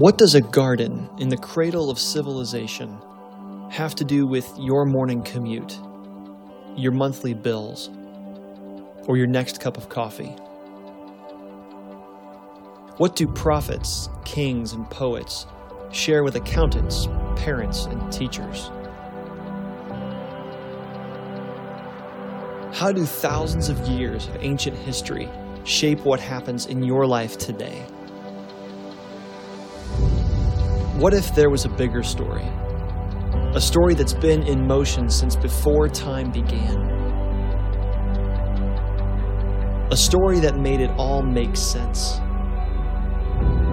What does a garden in the cradle of civilization have to do with your morning commute, your monthly bills, or your next cup of coffee? What do prophets, kings, and poets share with accountants, parents, and teachers? How do thousands of years of ancient history shape what happens in your life today? What if there was a bigger story? A story that's been in motion since before time began. A story that made it all make sense.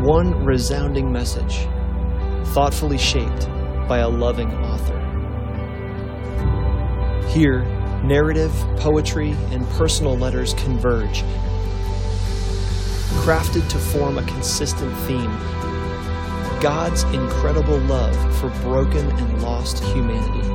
One resounding message, thoughtfully shaped by a loving author. Here, narrative, poetry, and personal letters converge, crafted to form a consistent theme God's incredible love for broken and lost humanity.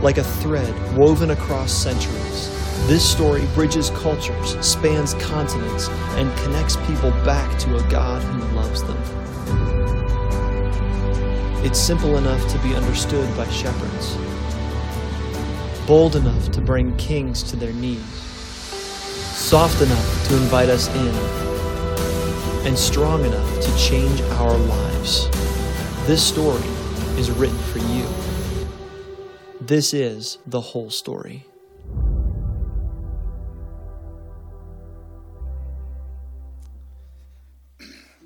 Like a thread woven across centuries, this story bridges cultures, spans continents, and connects people back to a God who loves them. It's simple enough to be understood by shepherds, bold enough to bring kings to their knees, soft enough to invite us in, and strong enough to change our lives. This story is written for you. This is the whole story.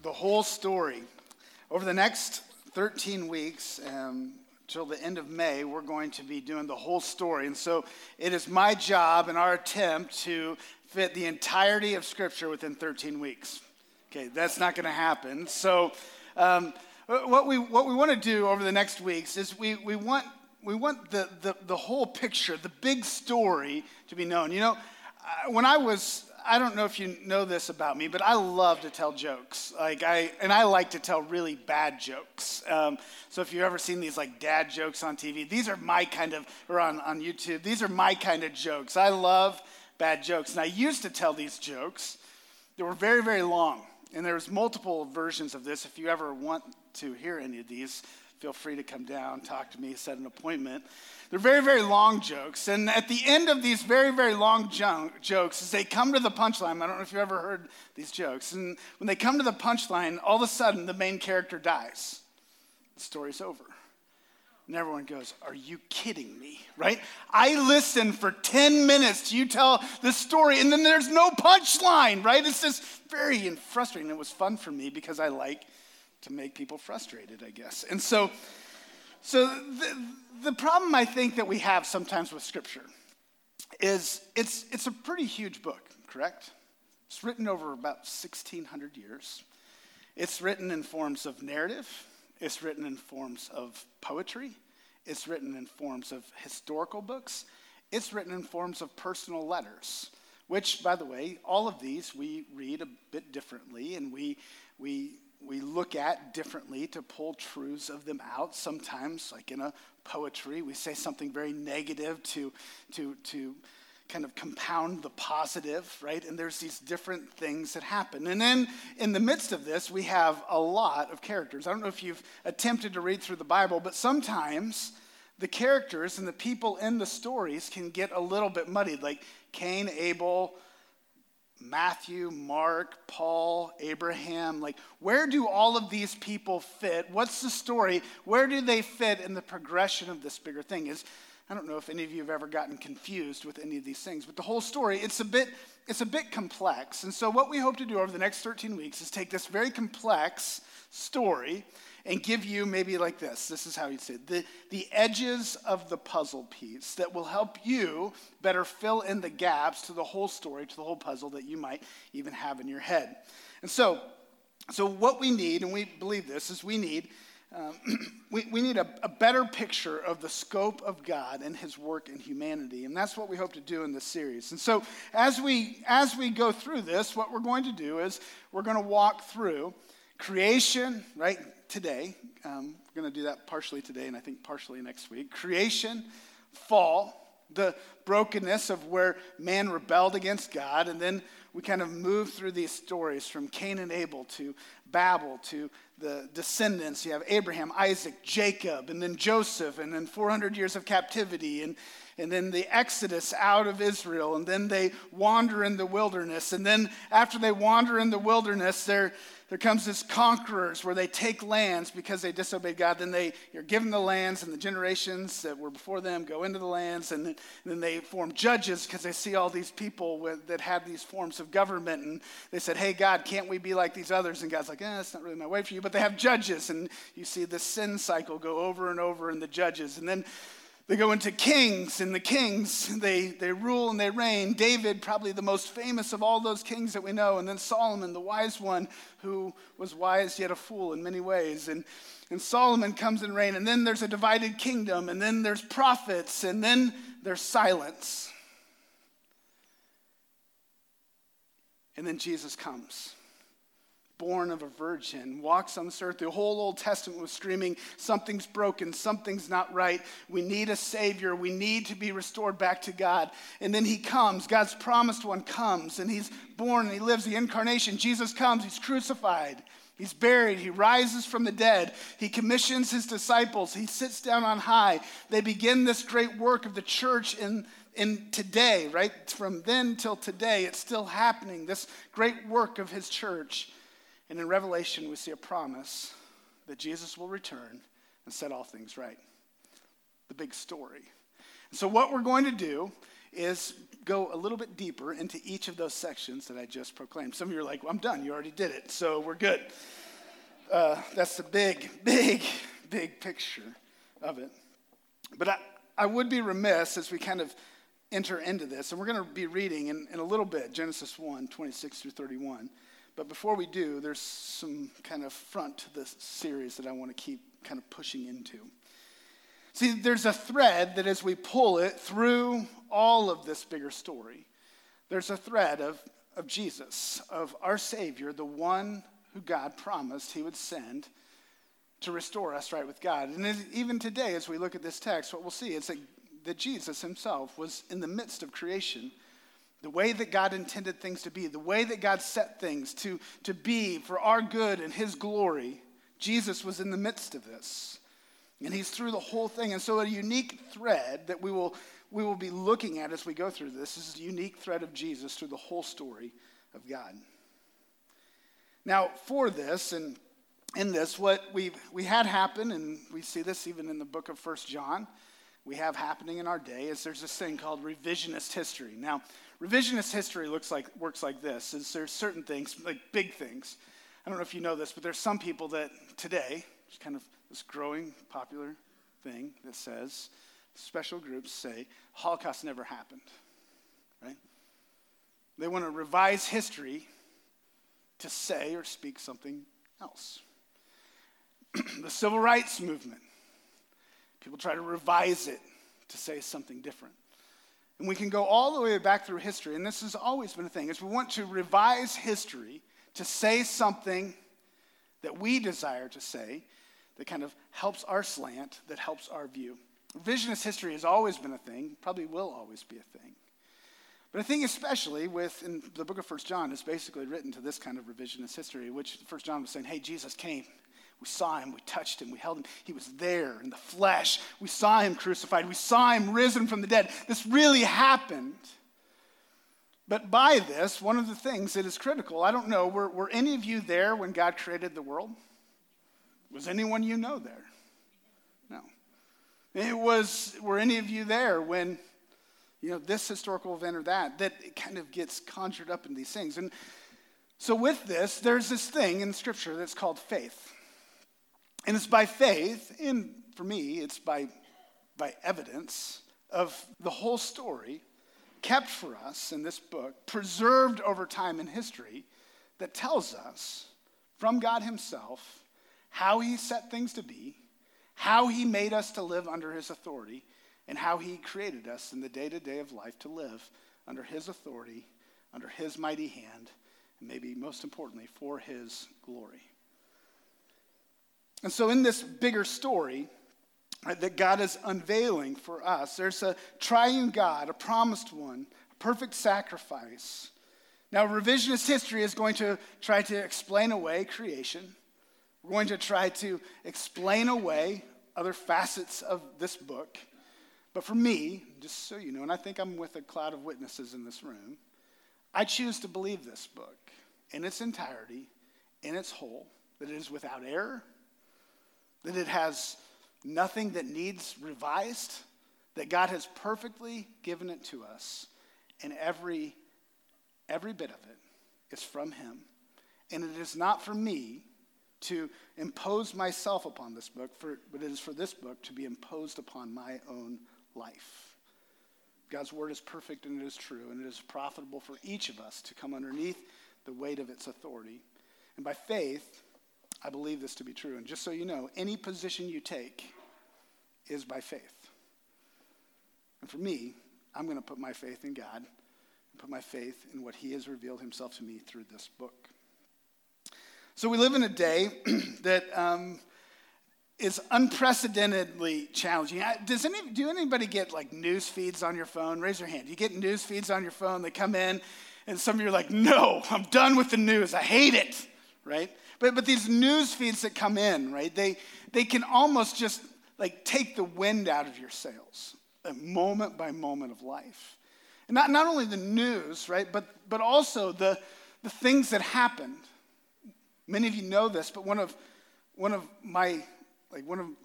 The whole story. Over the next 13 weeks, um, till the end of May, we're going to be doing the whole story. And so it is my job and our attempt to fit the entirety of Scripture within 13 weeks. Okay, that's not going to happen. So, um, what we, what we want to do over the next weeks is we, we want, we want the, the, the whole picture, the big story to be known. You know, when I was I don't know if you know this about me, but I love to tell jokes. Like I, and I like to tell really bad jokes. Um, so if you've ever seen these like dad jokes on TV, these are my kind of, or on, on YouTube, these are my kind of jokes. I love bad jokes. And I used to tell these jokes. They were very, very long. And there's multiple versions of this. If you ever want to hear any of these, feel free to come down, talk to me, set an appointment. They're very, very long jokes. And at the end of these very, very long jokes, as they come to the punchline, I don't know if you've ever heard these jokes, and when they come to the punchline, all of a sudden the main character dies. The story's over. And everyone goes, Are you kidding me? Right? I listen for 10 minutes to you tell this story, and then there's no punchline, right? It's just very frustrating. It was fun for me because I like to make people frustrated, I guess. And so, so the, the problem I think that we have sometimes with Scripture is it's, it's a pretty huge book, correct? It's written over about 1,600 years. It's written in forms of narrative, it's written in forms of poetry, it's written in forms of historical books, it's written in forms of personal letters, which, by the way, all of these we read a bit differently and we, we we look at differently to pull truths of them out. Sometimes, like in a poetry, we say something very negative to, to, to kind of compound the positive, right? And there's these different things that happen. And then in the midst of this, we have a lot of characters. I don't know if you've attempted to read through the Bible, but sometimes the characters and the people in the stories can get a little bit muddied, like Cain, Abel, Matthew, Mark, Paul, Abraham. Like, where do all of these people fit? What's the story? Where do they fit in the progression of this bigger thing? Is I don't know if any of you have ever gotten confused with any of these things, but the whole story, it's a bit, it's a bit complex. And so what we hope to do over the next 13 weeks is take this very complex story and give you maybe like this. This is how you say it the, the edges of the puzzle piece that will help you better fill in the gaps to the whole story, to the whole puzzle that you might even have in your head. And so, so what we need, and we believe this, is we need. Um, we, we need a, a better picture of the scope of God and his work in humanity. And that's what we hope to do in this series. And so as we as we go through this, what we're going to do is we're going to walk through creation, right? today. Um, we're going to do that partially today and I think partially next week. Creation, fall, the brokenness of where man rebelled against God, and then we kind of move through these stories from Cain and Abel to Babel to the descendants. You have Abraham, Isaac, Jacob, and then Joseph, and then 400 years of captivity, and, and then the exodus out of Israel, and then they wander in the wilderness. And then after they wander in the wilderness, they're there comes this conquerors where they take lands because they disobeyed God. Then they are given the lands, and the generations that were before them go into the lands, and then, they form judges because they see all these people with, that have these forms of government, and they said, "Hey, God, can't we be like these others?" And God's like, "Eh, that's not really my way for you." But they have judges, and you see the sin cycle go over and over in the judges, and then they go into kings, and the kings, they, they rule and they reign. David, probably the most famous of all those kings that we know, and then Solomon, the wise one, who was wise yet a fool in many ways. And, and Solomon comes and reign, and then there's a divided kingdom, and then there's prophets, and then there's silence. And then Jesus comes born of a virgin, walks on this earth. The whole Old Testament was screaming, something's broken, something's not right. We need a Savior. We need to be restored back to God. And then He comes, God's promised one comes, and He's born and He lives the incarnation. Jesus comes, He's crucified. He's buried. He rises from the dead. He commissions his disciples. He sits down on high. They begin this great work of the church in, in today, right? From then till today, it's still happening. This great work of his church. And in Revelation, we see a promise that Jesus will return and set all things right. The big story. So, what we're going to do is go a little bit deeper into each of those sections that I just proclaimed. Some of you are like, well, I'm done. You already did it. So, we're good. Uh, that's the big, big, big picture of it. But I, I would be remiss as we kind of enter into this, and we're going to be reading in, in a little bit Genesis 1 26 through 31. But before we do, there's some kind of front to this series that I want to keep kind of pushing into. See, there's a thread that as we pull it through all of this bigger story, there's a thread of, of Jesus, of our Savior, the one who God promised he would send to restore us right with God. And even today, as we look at this text, what we'll see is that, that Jesus himself was in the midst of creation the way that God intended things to be, the way that God set things to, to be for our good and His glory, Jesus was in the midst of this. And He's through the whole thing. And so, a unique thread that we will, we will be looking at as we go through this is a unique thread of Jesus through the whole story of God. Now, for this, and in this, what we we had happen, and we see this even in the book of First John, we have happening in our day, is there's this thing called revisionist history. Now, Revisionist history looks like, works like this is there's certain things, like big things. I don't know if you know this, but there's some people that today, it's kind of this growing popular thing that says, special groups say, Holocaust never happened, right? They want to revise history to say or speak something else. the civil rights movement, people try to revise it to say something different. And we can go all the way back through history, and this has always been a thing, is we want to revise history to say something that we desire to say that kind of helps our slant, that helps our view. Revisionist history has always been a thing, probably will always be a thing. But I think especially with, in the book of First John is basically written to this kind of revisionist history, which First John was saying, hey, Jesus came. We saw him, we touched him, we held him. He was there in the flesh. We saw him crucified, we saw him risen from the dead. This really happened. But by this, one of the things that is critical, I don't know, were, were any of you there when God created the world? Was anyone you know there? No. It was, were any of you there when, you know, this historical event or that, that it kind of gets conjured up in these things? And so with this, there's this thing in Scripture that's called faith. And it's by faith, and for me, it's by, by evidence of the whole story kept for us in this book, preserved over time in history, that tells us from God Himself how He set things to be, how He made us to live under His authority, and how He created us in the day to day of life to live under His authority, under His mighty hand, and maybe most importantly, for His glory. And so, in this bigger story that God is unveiling for us, there's a triune God, a promised one, a perfect sacrifice. Now, revisionist history is going to try to explain away creation. We're going to try to explain away other facets of this book. But for me, just so you know, and I think I'm with a cloud of witnesses in this room, I choose to believe this book in its entirety, in its whole, that it is without error, that it has nothing that needs revised, that God has perfectly given it to us, and every, every bit of it is from Him. And it is not for me to impose myself upon this book, for, but it is for this book to be imposed upon my own life. God's word is perfect and it is true, and it is profitable for each of us to come underneath the weight of its authority. And by faith, I believe this to be true. And just so you know, any position you take is by faith. And for me, I'm going to put my faith in God and put my faith in what He has revealed Himself to me through this book. So we live in a day that um, is unprecedentedly challenging. Does any, do anybody get like news feeds on your phone? Raise your hand. You get news feeds on your phone, they come in, and some of you are like, no, I'm done with the news. I hate it, right? But, but these news feeds that come in, right, they, they can almost just like take the wind out of your sails, uh, moment by moment of life. And not, not only the news, right, but, but also the, the things that happened. Many of you know this, but one of, one of my like one of, one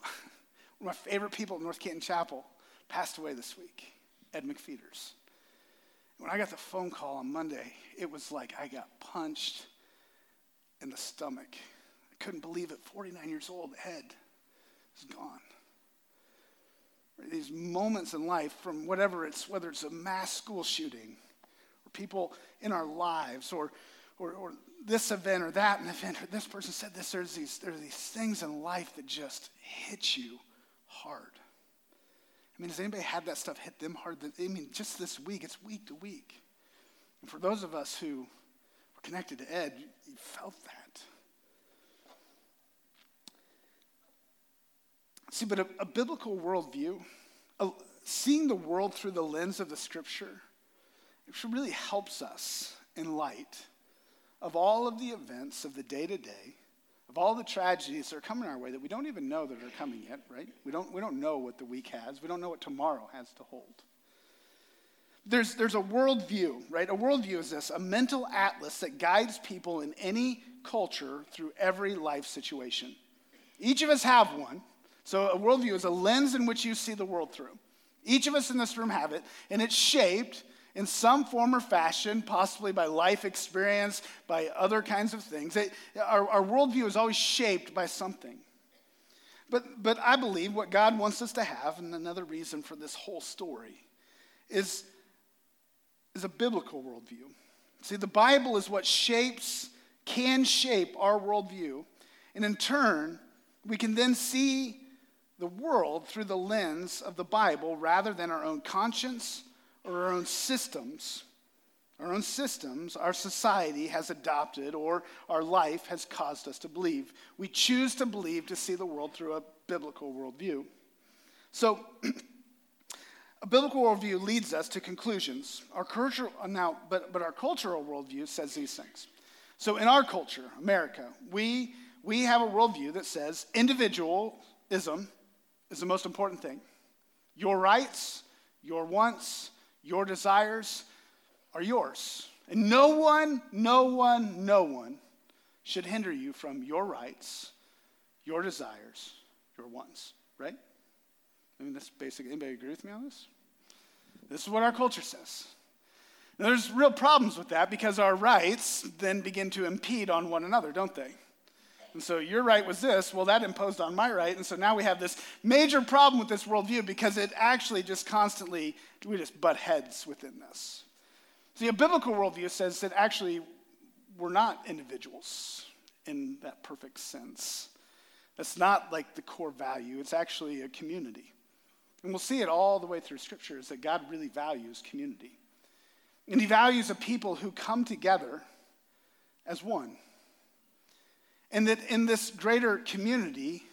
of my favorite people at North Canton Chapel passed away this week, Ed McFeeters. When I got the phone call on Monday, it was like I got punched in the stomach. I couldn't believe it. 49 years old, Ed is gone. These moments in life, from whatever it's, whether it's a mass school shooting, or people in our lives, or, or, or this event or that event, or this person said this. There's these, there's these things in life that just hit you hard. I mean, has anybody had that stuff hit them hard? I mean, just this week, it's week to week. And for those of us who connected to Ed, you, you felt that. See, but a, a biblical worldview, a, seeing the world through the lens of the scripture, it really helps us in light of all of the events of the day to day, of all the tragedies that are coming our way that we don't even know that are coming yet, right? We don't, we don't know what the week has, we don't know what tomorrow has to hold. There's, there's a worldview, right? A worldview is this a mental atlas that guides people in any culture through every life situation. Each of us have one. So, a worldview is a lens in which you see the world through. Each of us in this room have it, and it's shaped in some form or fashion, possibly by life experience, by other kinds of things. It, our, our worldview is always shaped by something. But, but I believe what God wants us to have, and another reason for this whole story, is, is a biblical worldview. See, the Bible is what shapes, can shape our worldview. And in turn, we can then see the world through the lens of the Bible rather than our own conscience or our own systems, our own systems, our society has adopted or our life has caused us to believe. We choose to believe to see the world through a biblical worldview. So, a biblical worldview leads us to conclusions. Our culture, uh, now, but, but our cultural worldview says these things. So, in our culture, America, we, we have a worldview that says individualism is the most important thing. Your rights, your wants, your desires are yours. And no one, no one, no one should hinder you from your rights, your desires, your wants, right? I mean, that's basic. Anybody agree with me on this? This is what our culture says. Now, there's real problems with that because our rights then begin to impede on one another, don't they? And so your right was this. Well, that imposed on my right. And so now we have this major problem with this worldview because it actually just constantly, we just butt heads within this. See, a biblical worldview says that actually we're not individuals in that perfect sense. That's not like the core value, it's actually a community. And we'll see it all the way through Scripture is that God really values community. And He values a people who come together as one. And that in this greater community,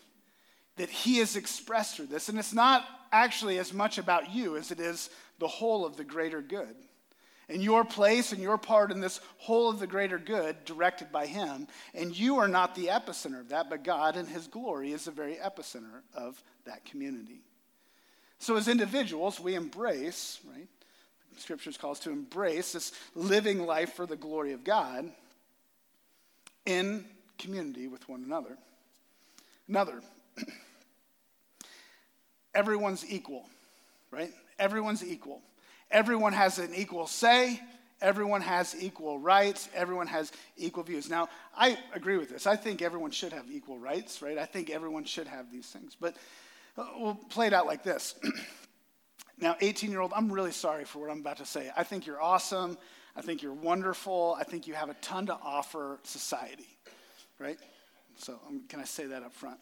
that he has expressed through this. And it's not actually as much about you as it is the whole of the greater good. and your place and your part in this whole of the greater good directed by Him. And you are not the epicenter of that, but God and His glory is the very epicenter of that community. So, as individuals, we embrace, right? Scriptures call us to embrace this living life for the glory of God in community with one another. Another, everyone's equal, right? Everyone's equal. Everyone has an equal say. Everyone has equal rights. Everyone has equal views. Now, I agree with this. I think everyone should have equal rights, right? I think everyone should have these things. But we'll play it out like this. now, 18 year old, I'm really sorry for what I'm about to say. I think you're awesome. I think you're wonderful. I think you have a ton to offer society, right? So, um, can I say that up front?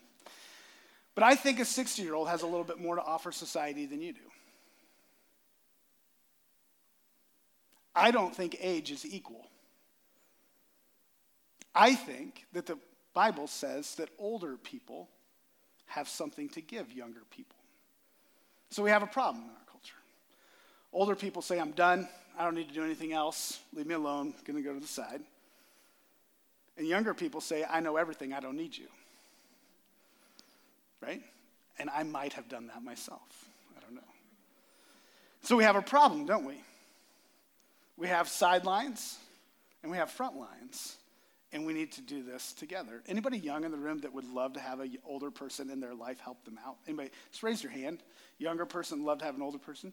But I think a 60 year old has a little bit more to offer society than you do. I don't think age is equal. I think that the Bible says that older people have something to give younger people. So we have a problem in our culture. Older people say, I'm done. I don't need to do anything else. Leave me alone. I'm going to go to the side. And younger people say, I know everything. I don't need you. Right? And I might have done that myself. I don't know. So we have a problem, don't we? We have sidelines and we have front lines, and we need to do this together. Anybody young in the room that would love to have an older person in their life help them out? Anybody? Just raise your hand. Younger person, love to have an older person.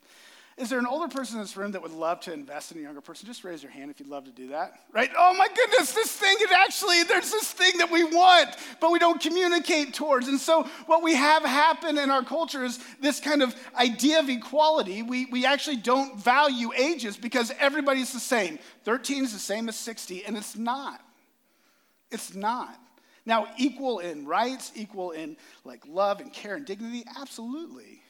Is there an older person in this room that would love to invest in a younger person? Just raise your hand if you'd love to do that. Right? Oh my goodness, this thing is actually, there's this thing that we want, but we don't communicate towards. And so, what we have happen in our culture is this kind of idea of equality. We, we actually don't value ages because everybody's the same. 13 is the same as 60, and it's not. It's not. Now, equal in rights, equal in like love and care and dignity, absolutely.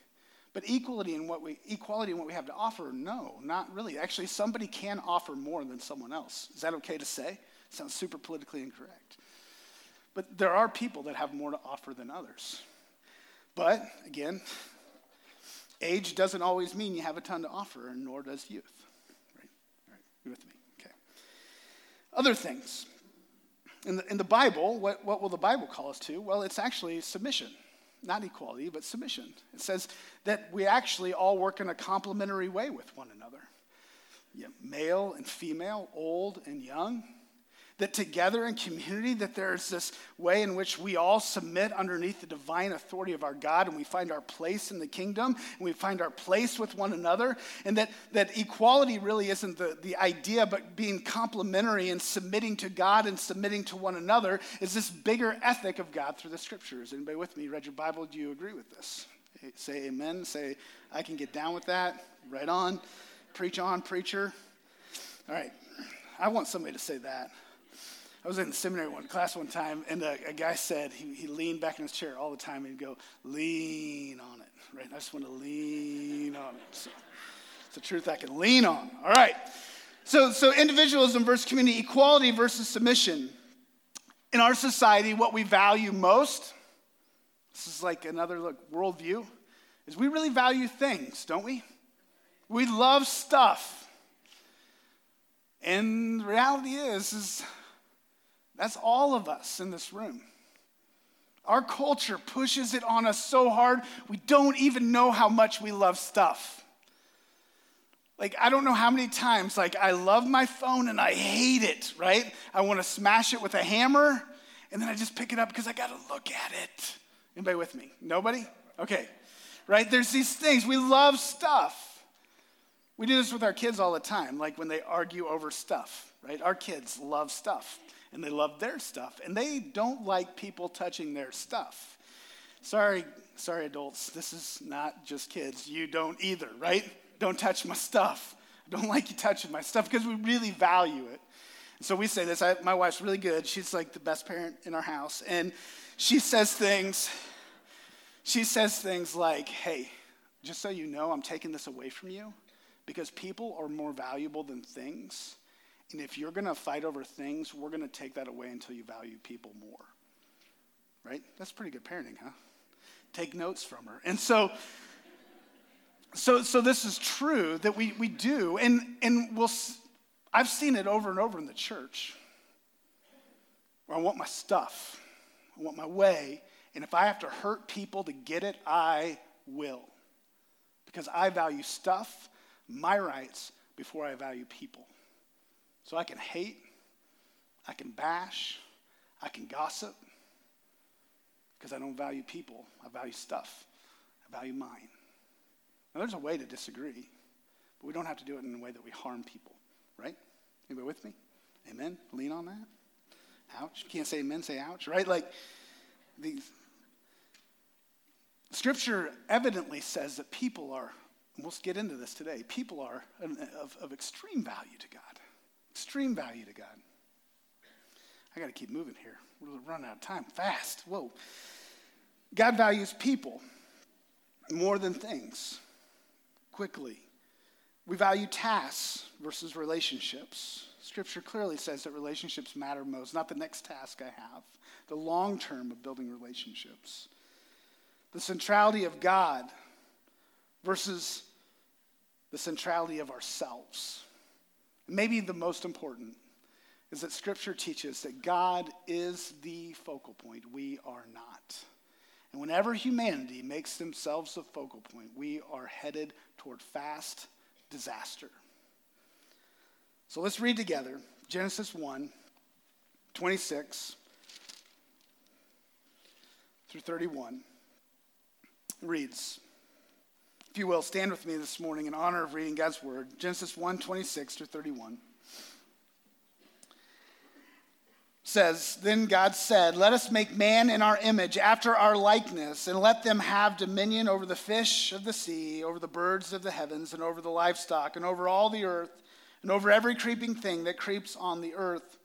But equality in what we equality in what we have to offer, no, not really. Actually, somebody can offer more than someone else. Is that okay to say? Sounds super politically incorrect. But there are people that have more to offer than others. But again, age doesn't always mean you have a ton to offer, nor does youth. Right? All right, you with me? Okay. Other things. In the, in the Bible, what, what will the Bible call us to? Well, it's actually submission not equality, but submission. It says that we actually all work in a complementary way with one another. Yeah, male and female, old and young, that together in community that there's this way in which we all submit underneath the divine authority of our god and we find our place in the kingdom and we find our place with one another and that, that equality really isn't the, the idea but being complementary and submitting to god and submitting to one another is this bigger ethic of god through the scriptures. Anybody with me read your bible? Do you agree with this? Say amen. Say i can get down with that. Right on. Preach on preacher. All right. I want somebody to say that I was in seminary one class one time, and a, a, guy said he, he leaned back in his chair all the time and he'd go, lean on it, right? I just want to lean on it. So it's the truth I can lean on. All right. So, so individualism versus community, equality versus submission. In our society, what we value most, this is like another look, worldview, is we really value things, don't we? We love stuff. And the reality is, is that's all of us in this room. Our culture pushes it on us so hard, we don't even know how much we love stuff. Like, I don't know how many times, like, I love my phone and I hate it, right? I want to smash it with a hammer, and then I just pick it up because I got to look at it. Anybody with me? Nobody? Okay. Right? There's these things. We love stuff. We do this with our kids all the time, like when they argue over stuff, right? Our kids love stuff and they love their stuff, and they don't like people touching their stuff. Sorry, sorry, adults, this is not just kids. You don't either, right? Don't touch my stuff. I don't like you touching my stuff because we really value it. so we say this. I, my wife's really good. She's like the best parent in our house, and she says things. She says things like, "Hey, just so you know, I'm taking this away from you because people are more valuable than things." And if you're going to fight over things, we're going to take that away until you value people more. Right? That's pretty good parenting, huh? Take notes from her. And so so, so this is true that we, we do, and, and we'll, I've seen it over and over in the church I want my stuff, I want my way, and if I have to hurt people to get it, I will. Because I value stuff, my rights, before I value people. So I can hate, I can bash, I can gossip, because I don't value people. I value stuff, I value mine. Now, there's a way to disagree, but we don't have to do it in a way that we harm people, right? Anybody with me? Amen? Lean on that. Ouch. Can't say amen, say ouch, right? Like, these. Scripture evidently says that people are, we'll get into this today, people are of, of extreme value to God. Extreme value to God. I got to keep moving here. We're running out of time fast. Whoa. God values people more than things quickly. We value tasks versus relationships. Scripture clearly says that relationships matter most, not the next task I have, the long term of building relationships. The centrality of God versus the centrality of ourselves. Maybe the most important is that Scripture teaches that God is the focal point. We are not. And whenever humanity makes themselves the focal point, we are headed toward fast disaster. So let's read together Genesis 1 26 through 31. Reads, if you will, stand with me this morning in honor of reading God's word. Genesis 1 26 through 31. says, Then God said, Let us make man in our image, after our likeness, and let them have dominion over the fish of the sea, over the birds of the heavens, and over the livestock, and over all the earth, and over every creeping thing that creeps on the earth.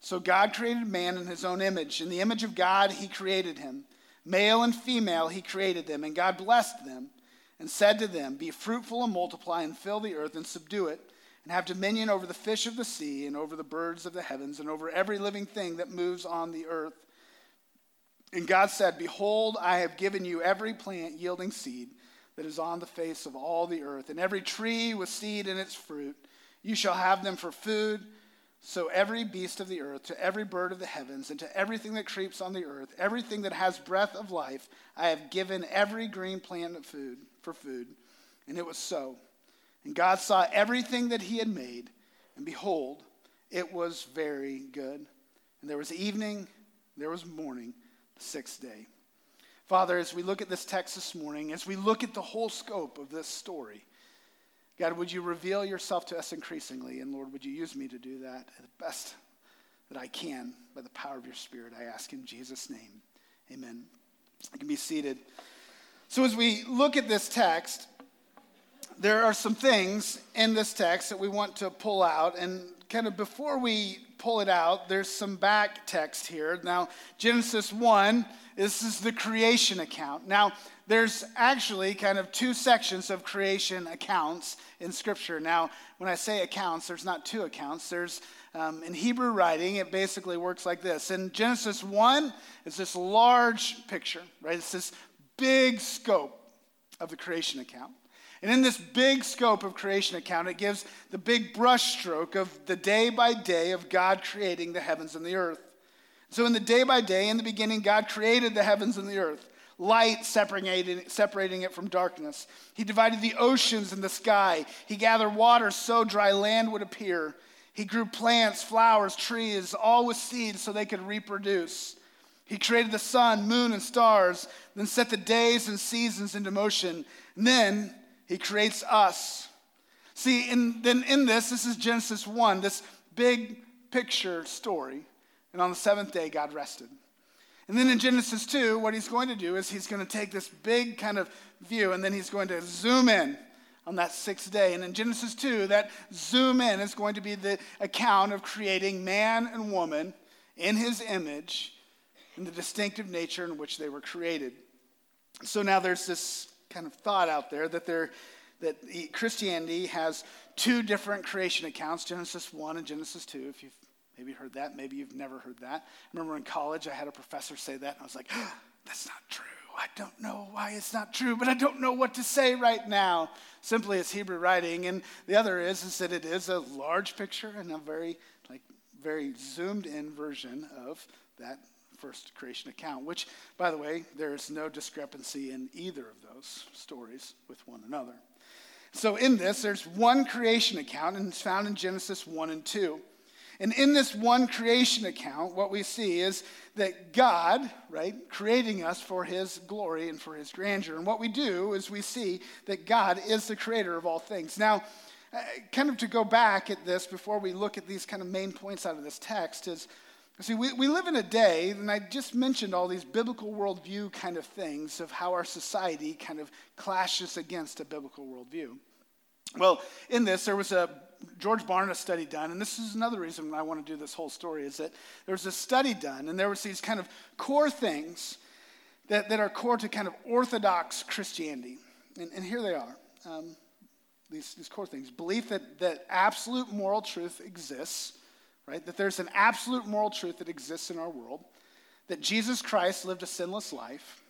So God created man in his own image. In the image of God, he created him. Male and female, he created them. And God blessed them and said to them, Be fruitful and multiply, and fill the earth and subdue it and have dominion over the fish of the sea, and over the birds of the heavens, and over every living thing that moves on the earth. And God said, Behold, I have given you every plant yielding seed that is on the face of all the earth, and every tree with seed in its fruit. You shall have them for food. So every beast of the earth, to every bird of the heavens, and to everything that creeps on the earth, everything that has breath of life, I have given every green plant food for food. And it was so. And God saw everything that he had made, and behold, it was very good. And there was evening, there was morning, the sixth day. Father, as we look at this text this morning, as we look at the whole scope of this story, God, would you reveal yourself to us increasingly? And Lord, would you use me to do that the best that I can by the power of your Spirit? I ask in Jesus' name. Amen. I can be seated. So, as we look at this text, there are some things in this text that we want to pull out. And kind of before we pull it out, there's some back text here. Now, Genesis 1, this is the creation account. Now, there's actually kind of two sections of creation accounts in Scripture. Now, when I say accounts, there's not two accounts. There's um, in Hebrew writing, it basically works like this. In Genesis 1, it's this large picture, right? It's this big scope of the creation account. And in this big scope of creation account, it gives the big brushstroke of the day by day of God creating the heavens and the earth. So, in the day by day, in the beginning, God created the heavens and the earth, light separating, separating it from darkness. He divided the oceans and the sky. He gathered water so dry land would appear. He grew plants, flowers, trees, all with seeds so they could reproduce. He created the sun, moon, and stars, then set the days and seasons into motion. And then he creates us. See, in, then in this, this is Genesis 1, this big picture story. And on the seventh day, God rested. And then in Genesis 2, what he's going to do is he's going to take this big kind of view and then he's going to zoom in on that sixth day. And in Genesis 2, that zoom in is going to be the account of creating man and woman in his image in the distinctive nature in which they were created. So now there's this kind of thought out there that there that Christianity has two different creation accounts, Genesis 1 and Genesis 2. If you've maybe heard that, maybe you've never heard that. I remember in college I had a professor say that, and I was like, that's not true. I don't know why it's not true, but I don't know what to say right now. Simply it's Hebrew writing. And the other is, is that it is a large picture and a very, like, very zoomed in version of that first creation account, which, by the way, there is no discrepancy in either of those stories with one another. So in this, there's one creation account, and it's found in Genesis 1 and 2. And in this one creation account, what we see is that God, right, creating us for his glory and for his grandeur. And what we do is we see that God is the creator of all things. Now, uh, kind of to go back at this before we look at these kind of main points out of this text is see, we, we live in a day, and I just mentioned all these biblical worldview kind of things of how our society kind of clashes against a biblical worldview. Well, in this, there was a George Barna study done, and this is another reason I want to do this whole story, is that there was a study done, and there was these kind of core things that, that are core to kind of orthodox Christianity. And, and here they are. Um, these, these core things. Belief that, that absolute moral truth exists, right? That there's an absolute moral truth that exists in our world. That Jesus Christ lived a sinless life.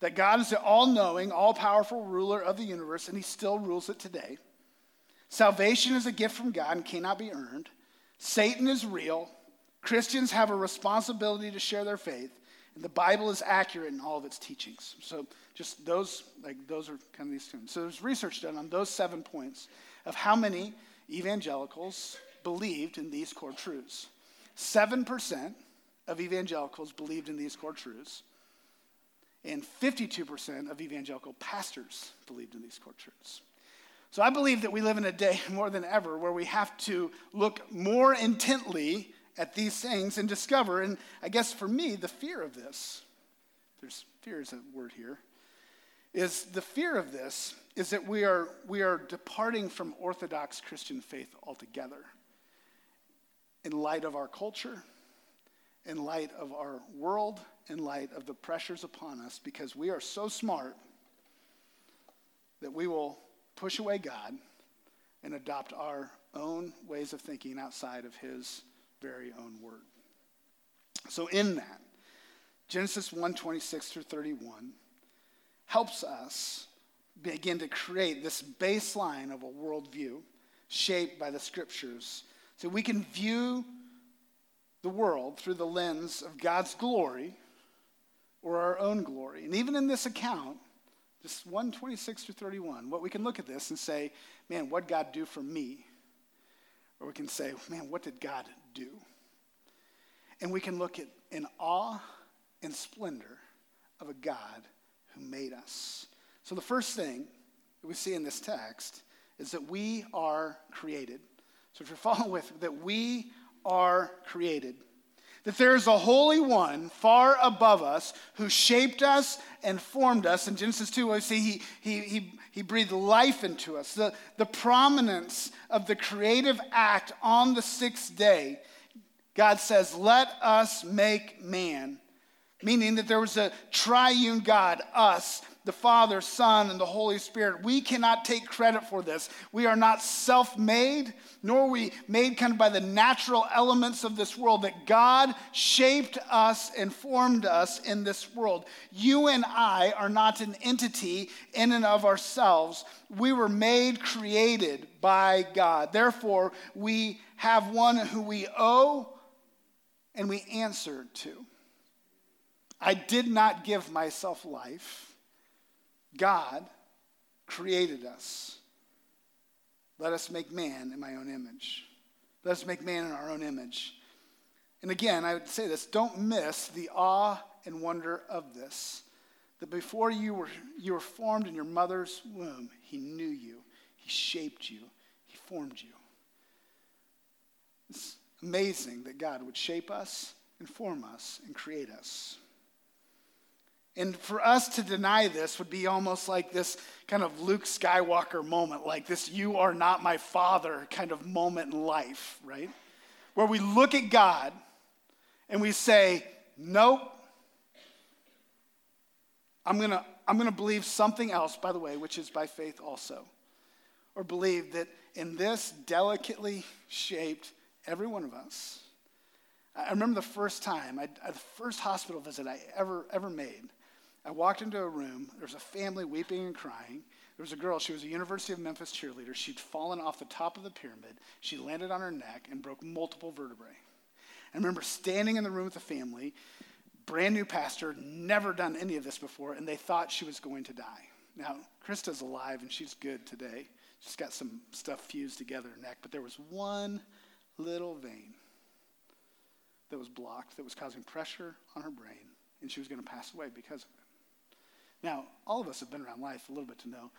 That God is the all knowing, all powerful ruler of the universe, and he still rules it today Salvation is a gift from God and cannot be earned. Satan is real. Christians have a responsibility to share their faith, and the Bible is accurate in all of its teachings. So, just those, like those are kind of these two. So, there's research done on those seven points of how many evangelicals believed in these core truths. Seven percent of evangelicals believed in these core truths, and 52% of evangelical pastors believed in these core truths. So I believe that we live in a day more than ever where we have to look more intently at these things and discover, and I guess for me, the fear of this, there's fear is a word here, is the fear of this is that we are, we are departing from Orthodox Christian faith altogether in light of our culture, in light of our world, in light of the pressures upon us, because we are so smart that we will push away God and adopt our own ways of thinking outside of his very own word. So in that, Genesis 1 26 through 31 helps us begin to create this baseline of a worldview shaped by the scriptures. So we can view the world through the lens of God's glory or our own glory. And even in this account, just 126 to 31. What we can look at this and say, man, what God do for me? Or we can say, man, what did God do? And we can look at in awe and splendor of a God who made us. So the first thing that we see in this text is that we are created. So if you're following with that we are created that there is a holy one far above us who shaped us and formed us. In Genesis 2, we see he, he, he, he breathed life into us. The, the prominence of the creative act on the sixth day, God says, Let us make man. Meaning that there was a triune God, us, the Father, Son, and the Holy Spirit. We cannot take credit for this. We are not self made, nor are we made kind of by the natural elements of this world, that God shaped us and formed us in this world. You and I are not an entity in and of ourselves. We were made, created by God. Therefore, we have one who we owe and we answer to. I did not give myself life. God created us. Let us make man in my own image. Let us make man in our own image. And again, I would say this don't miss the awe and wonder of this. That before you were, you were formed in your mother's womb, he knew you, he shaped you, he formed you. It's amazing that God would shape us and form us and create us. And for us to deny this would be almost like this kind of Luke Skywalker moment, like this you are not my father kind of moment in life, right? Where we look at God and we say, nope, I'm going to I'm going to believe something else, by the way, which is by faith also. Or believe that in this delicately shaped every one of us. I remember the first time, I, the first hospital visit I ever, ever made. I walked into a room. There was a family weeping and crying. There was a girl. She was a University of Memphis cheerleader. She'd fallen off the top of the pyramid. She landed on her neck and broke multiple vertebrae. I remember standing in the room with the family, brand new pastor, never done any of this before, and they thought she was going to die. Now, Krista's alive and she's good today. She's got some stuff fused together in her neck, but there was one little vein that was blocked that was causing pressure on her brain, and she was going to pass away because of it. Now, all of us have been around life a little bit to know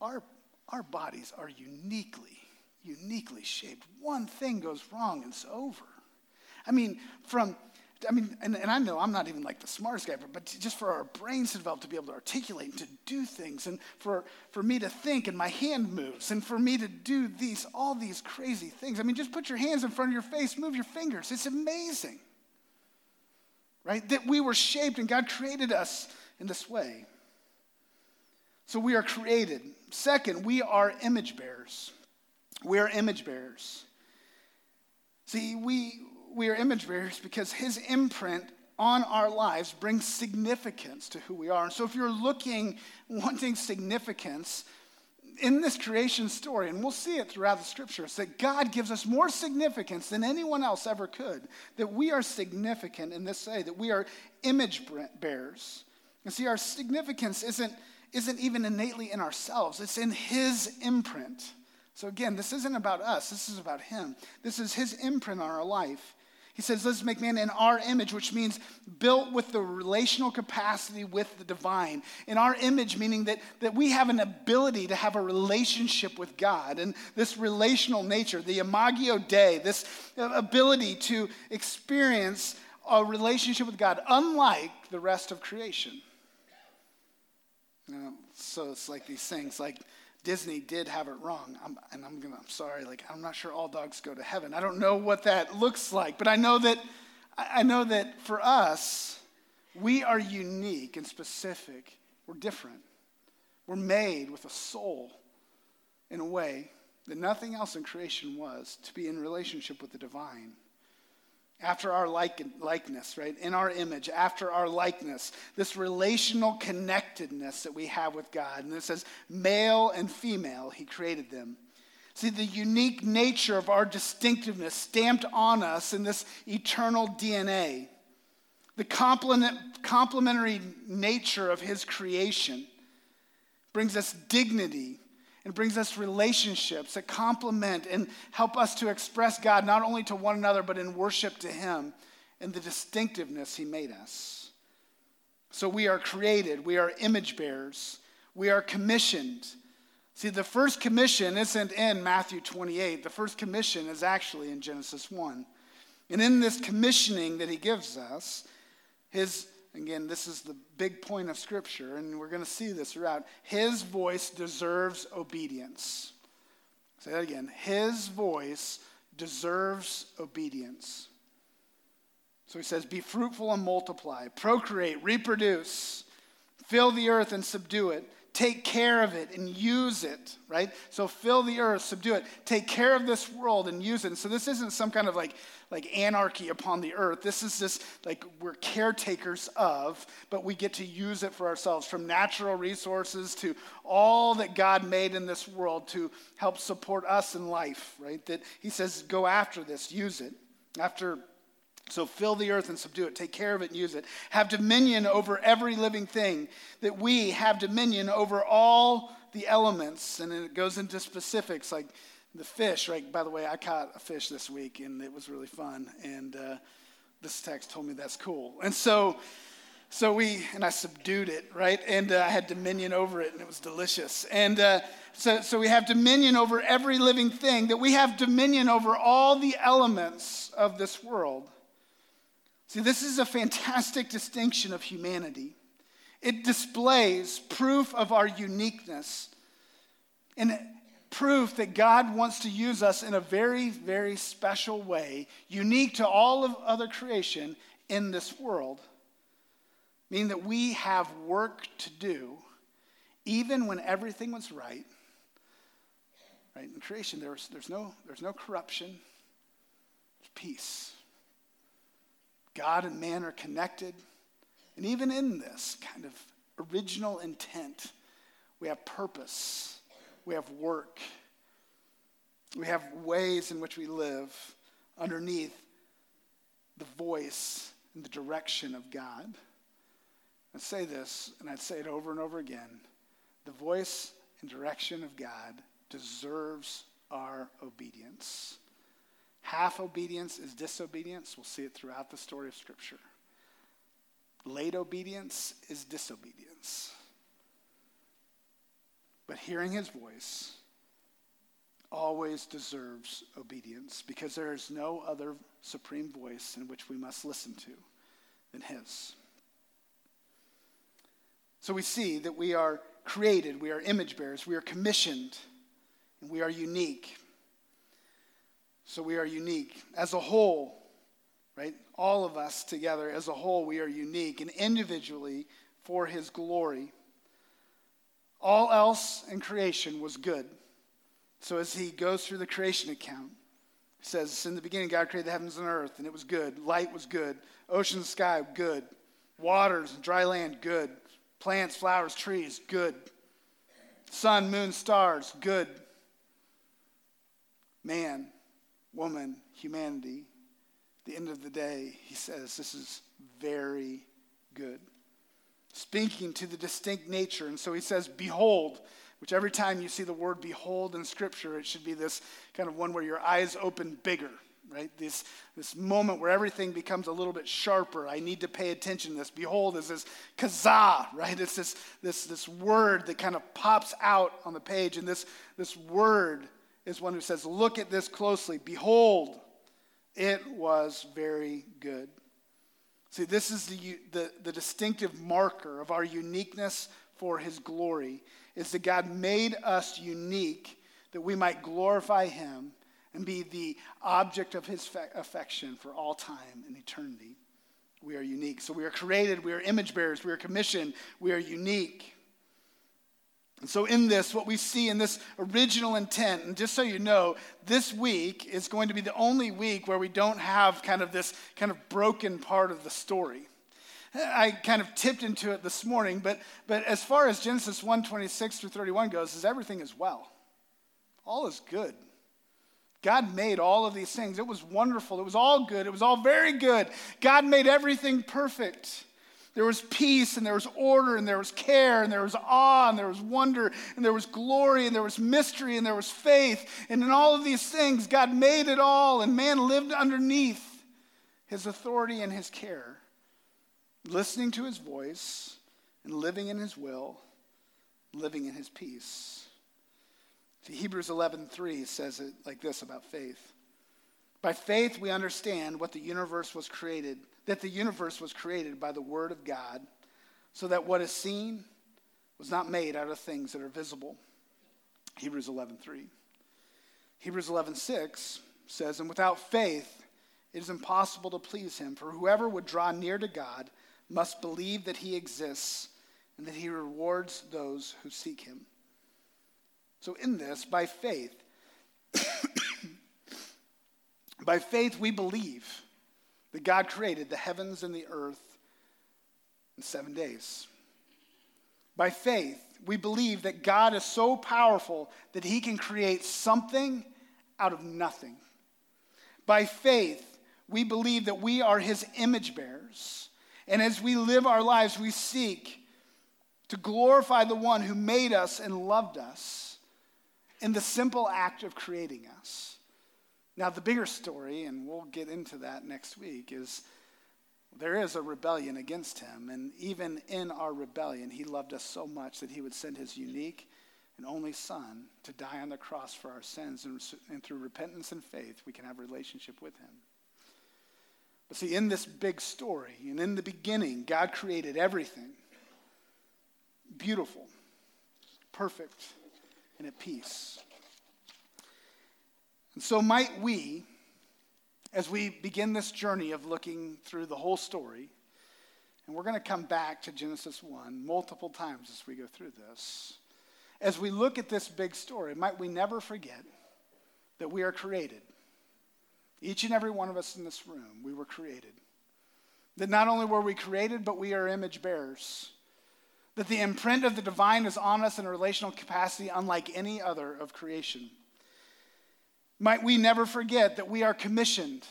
our, our bodies are uniquely, uniquely shaped. One thing goes wrong and it's over. I mean, from I mean, and, and I know I'm not even like the smartest guy, but, but just for our brains to develop to be able to articulate and to do things, and for, for me to think and my hand moves, and for me to do these, all these crazy things. I mean, just put your hands in front of your face, move your fingers. It's amazing, right? That we were shaped and God created us in this way. So we are created. Second, we are image bearers. We are image bearers. See, we, we are image bearers because his imprint on our lives brings significance to who we are. And so if you're looking, wanting significance in this creation story, and we'll see it throughout the scriptures, that God gives us more significance than anyone else ever could, that we are significant in this way, that we are image bearers. And see, our significance isn't, isn't even innately in ourselves, it's in his imprint. So again, this isn't about us, this is about him. This is his imprint on our life. He says, let's make man in our image, which means built with the relational capacity with the divine. In our image, meaning that, that we have an ability to have a relationship with God. And this relational nature, the imago Dei, this uh, ability to experience a relationship with God, unlike the rest of creation. You know, so it's like these things like Disney did have it wrong. I'm, and I'm gonna, I'm sorry, like I'm not sure all dogs go to heaven. I don't know what that looks like, but I know that I know that for us, we are unique and specific. We're different. We're made with a soul in a way that nothing else in creation was to be in relationship with the divine after our like, likeness, right? In our image, after our likeness, this relational connectedness that we have with God. And it says, male and female, He created them. See, the unique nature of our distinctiveness stamped on us in this eternal DNA, the complementary nature of His creation brings us dignity and brings us relationships that complement and help us to express God not only to one another, but in worship to Him and the distinctiveness He made us. So we are created, we are image bearers, we are commissioned. See, the first commission isn't in Matthew 28, the first commission is actually in Genesis 1. And in this commissioning that He gives us, His Again, this is the big point of Scripture, and we're going to see this throughout. His voice deserves obedience. Say that again. His voice deserves obedience. So he says, Be fruitful and multiply, procreate, reproduce, fill the earth and subdue it take care of it and use it, right? So fill the earth, subdue it, take care of this world and use it. And so this isn't some kind of like, like anarchy upon the earth. This is just like we're caretakers of, but we get to use it for ourselves from natural resources to all that God made in this world to help support us in life, right? That he says, go after this, use it. After so fill the earth and subdue it. Take care of it and use it. Have dominion over every living thing, that we have dominion over all the elements. And it goes into specifics like the fish, right? By the way, I caught a fish this week and it was really fun. And uh, this text told me that's cool. And so, so we, and I subdued it, right? And uh, I had dominion over it and it was delicious. And uh, so, so we have dominion over every living thing, that we have dominion over all the elements of this world. See, this is a fantastic distinction of humanity. It displays proof of our uniqueness and proof that God wants to use us in a very, very special way, unique to all of other creation in this world. Meaning that we have work to do, even when everything was right. Right? In creation, there's, there's, no, there's no corruption, there's peace. God and man are connected. And even in this kind of original intent. We have purpose. We have work. We have ways in which we live underneath the voice and the direction of God. I'd say this, and I'd say it over and over again. The voice and direction of God deserves our obedience. Half obedience is disobedience. We'll see it throughout the story of Scripture. Late obedience is disobedience. But hearing his voice always deserves obedience because there is no other supreme voice in which we must listen to than his. So we see that we are created, we are image bearers, we are commissioned, and we are unique. So we are unique. As a whole, right? All of us together as a whole, we are unique and individually for his glory. All else in creation was good. So as he goes through the creation account, he says, In the beginning, God created the heavens and earth, and it was good. Light was good. Ocean and sky, good. Waters and dry land, good. Plants, flowers, trees, good. Sun, moon, stars, good. Man, woman, humanity. The end of the day, he says, This is very good. Speaking to the distinct nature. And so he says, Behold, which every time you see the word behold in Scripture, it should be this kind of one where your eyes open bigger right? This, this moment where everything becomes a little bit sharper. I need to pay attention to this. Behold is this kazah, right? It's this, this, this word that kind of pops out on the page. And this, this word is one who says, Look at this closely. Behold, it was very good. See, this is the, the, the distinctive marker of our uniqueness for his glory, is that God made us unique that we might glorify him and be the object of his affection for all time and eternity. We are unique. So we are created, we are image bearers, we are commissioned, we are unique. And so, in this, what we see in this original intent, and just so you know, this week is going to be the only week where we don't have kind of this kind of broken part of the story. I kind of tipped into it this morning, but, but as far as Genesis 1 26 through 31 goes, is everything is well. All is good. God made all of these things. It was wonderful. It was all good. It was all very good. God made everything perfect. There was peace and there was order and there was care and there was awe and there was wonder and there was glory and there was mystery and there was faith. And in all of these things, God made it all and man lived underneath his authority and his care, listening to his voice and living in his will, living in his peace. See, Hebrews 11:3 says it like this about faith. By faith we understand what the universe was created, that the universe was created by the word of God, so that what is seen was not made out of things that are visible. Hebrews 11:3. Hebrews 11:6 says, "And without faith it is impossible to please him, for whoever would draw near to God must believe that he exists and that he rewards those who seek him." So, in this, by faith, by faith, we believe that God created the heavens and the earth in seven days. By faith, we believe that God is so powerful that he can create something out of nothing. By faith, we believe that we are his image bearers. And as we live our lives, we seek to glorify the one who made us and loved us in the simple act of creating us. Now, the bigger story, and we'll get into that next week, is there is a rebellion against him. And even in our rebellion, he loved us so much that he would send his unique and only Son to die on the cross for our sins. And, and through repentance and faith, we can have a relationship with him. But see, in this big story, and in the beginning, God created everything beautiful, perfect, and at peace. And so, might we, as we begin this journey of looking through the whole story, and we're going to come back to Genesis 1 multiple times as we go through this. As we look at this big story, might we never forget that we are created. Each and every one of us in this room, we were created. That not only were we created, but we are image bearers. that the imprint of the divine is on us in a relational capacity unlike any other of creation. Might we never forget that we are commissioned.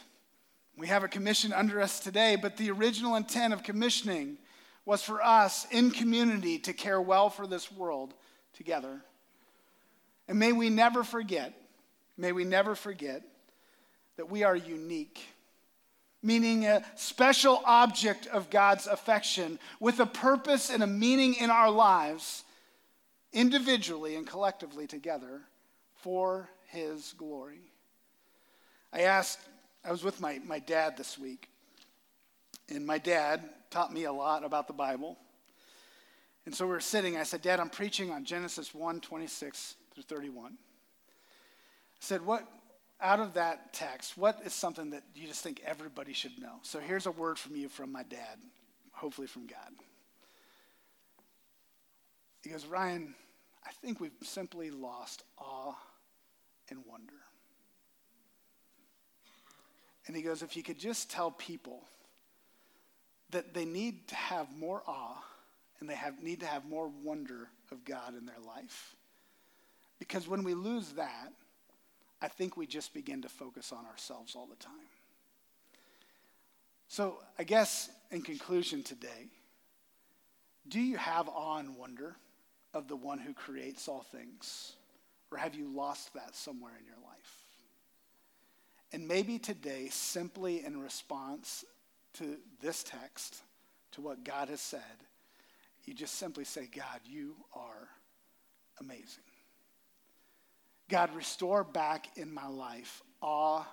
We have a commission under us today, but the original intent of commissioning was for us in community to care well for this world together. And may we never forget, may we never forget that we are unique meaning a special object of God's affection with a purpose and a meaning in our lives, individually and collectively together, for His glory. I asked, I was with my, my dad this week, and my dad taught me a lot about the Bible. And so we were sitting, I said, Dad, I'm preaching on Genesis 1 26 through 31. I said, What, out of that text, what is something that you just think everybody should know? So here's a word from you from my dad, hopefully from God. He goes, Ryan, I think we've simply lost awe and wonder. And he goes, if you could just tell people that they need to have more awe and they have, need to have more wonder of God in their life. Because when we lose that, I think we just begin to focus on ourselves all the time. So, I guess in conclusion today, do you have awe and wonder of the one who creates all things? Or have you lost that somewhere in your life? And maybe today, simply in response to this text, to what God has said, you just simply say, God, you are amazing. God, restore back in my life awe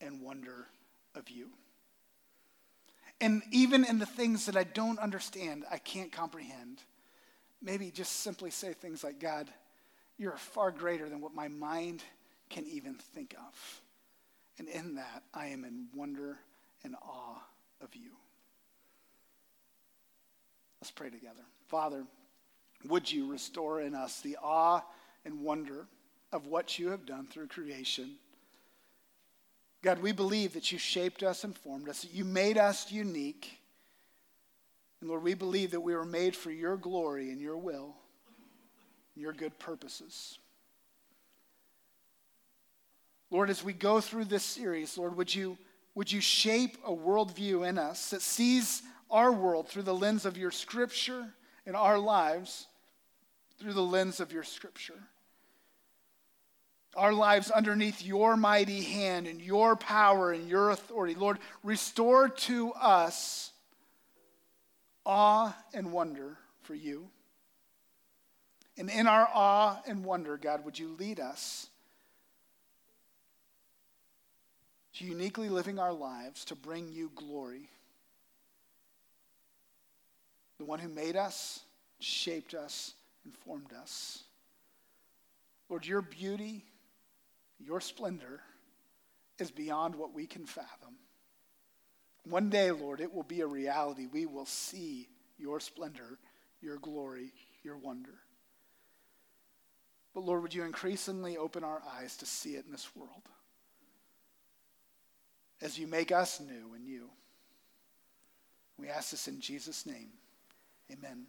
and wonder of you. And even in the things that I don't understand, I can't comprehend, maybe just simply say things like, God, you're far greater than what my mind can even think of. And in that, I am in wonder and awe of you. Let's pray together. Father, would you restore in us the awe and wonder of what you have done through creation. God, we believe that you shaped us and formed us, that you made us unique. And Lord, we believe that we were made for your glory and your will, your good purposes. Lord, as we go through this series, Lord, would you, would you shape a worldview in us that sees our world through the lens of your scripture and our lives through the lens of your scripture? our lives underneath your mighty hand and your power and your authority. Lord, restore to us awe and wonder for you. And in our awe and wonder, God, would you lead us to uniquely living our lives to bring you glory? The one who made us, shaped us, and formed us. Lord, your beauty your splendor is beyond what we can fathom. One day, Lord, it will be a reality. We will see your splendor, your glory, your wonder. But Lord, would you increasingly open our eyes to see it in this world as you make us new in you? We ask this in Jesus' name. Amen.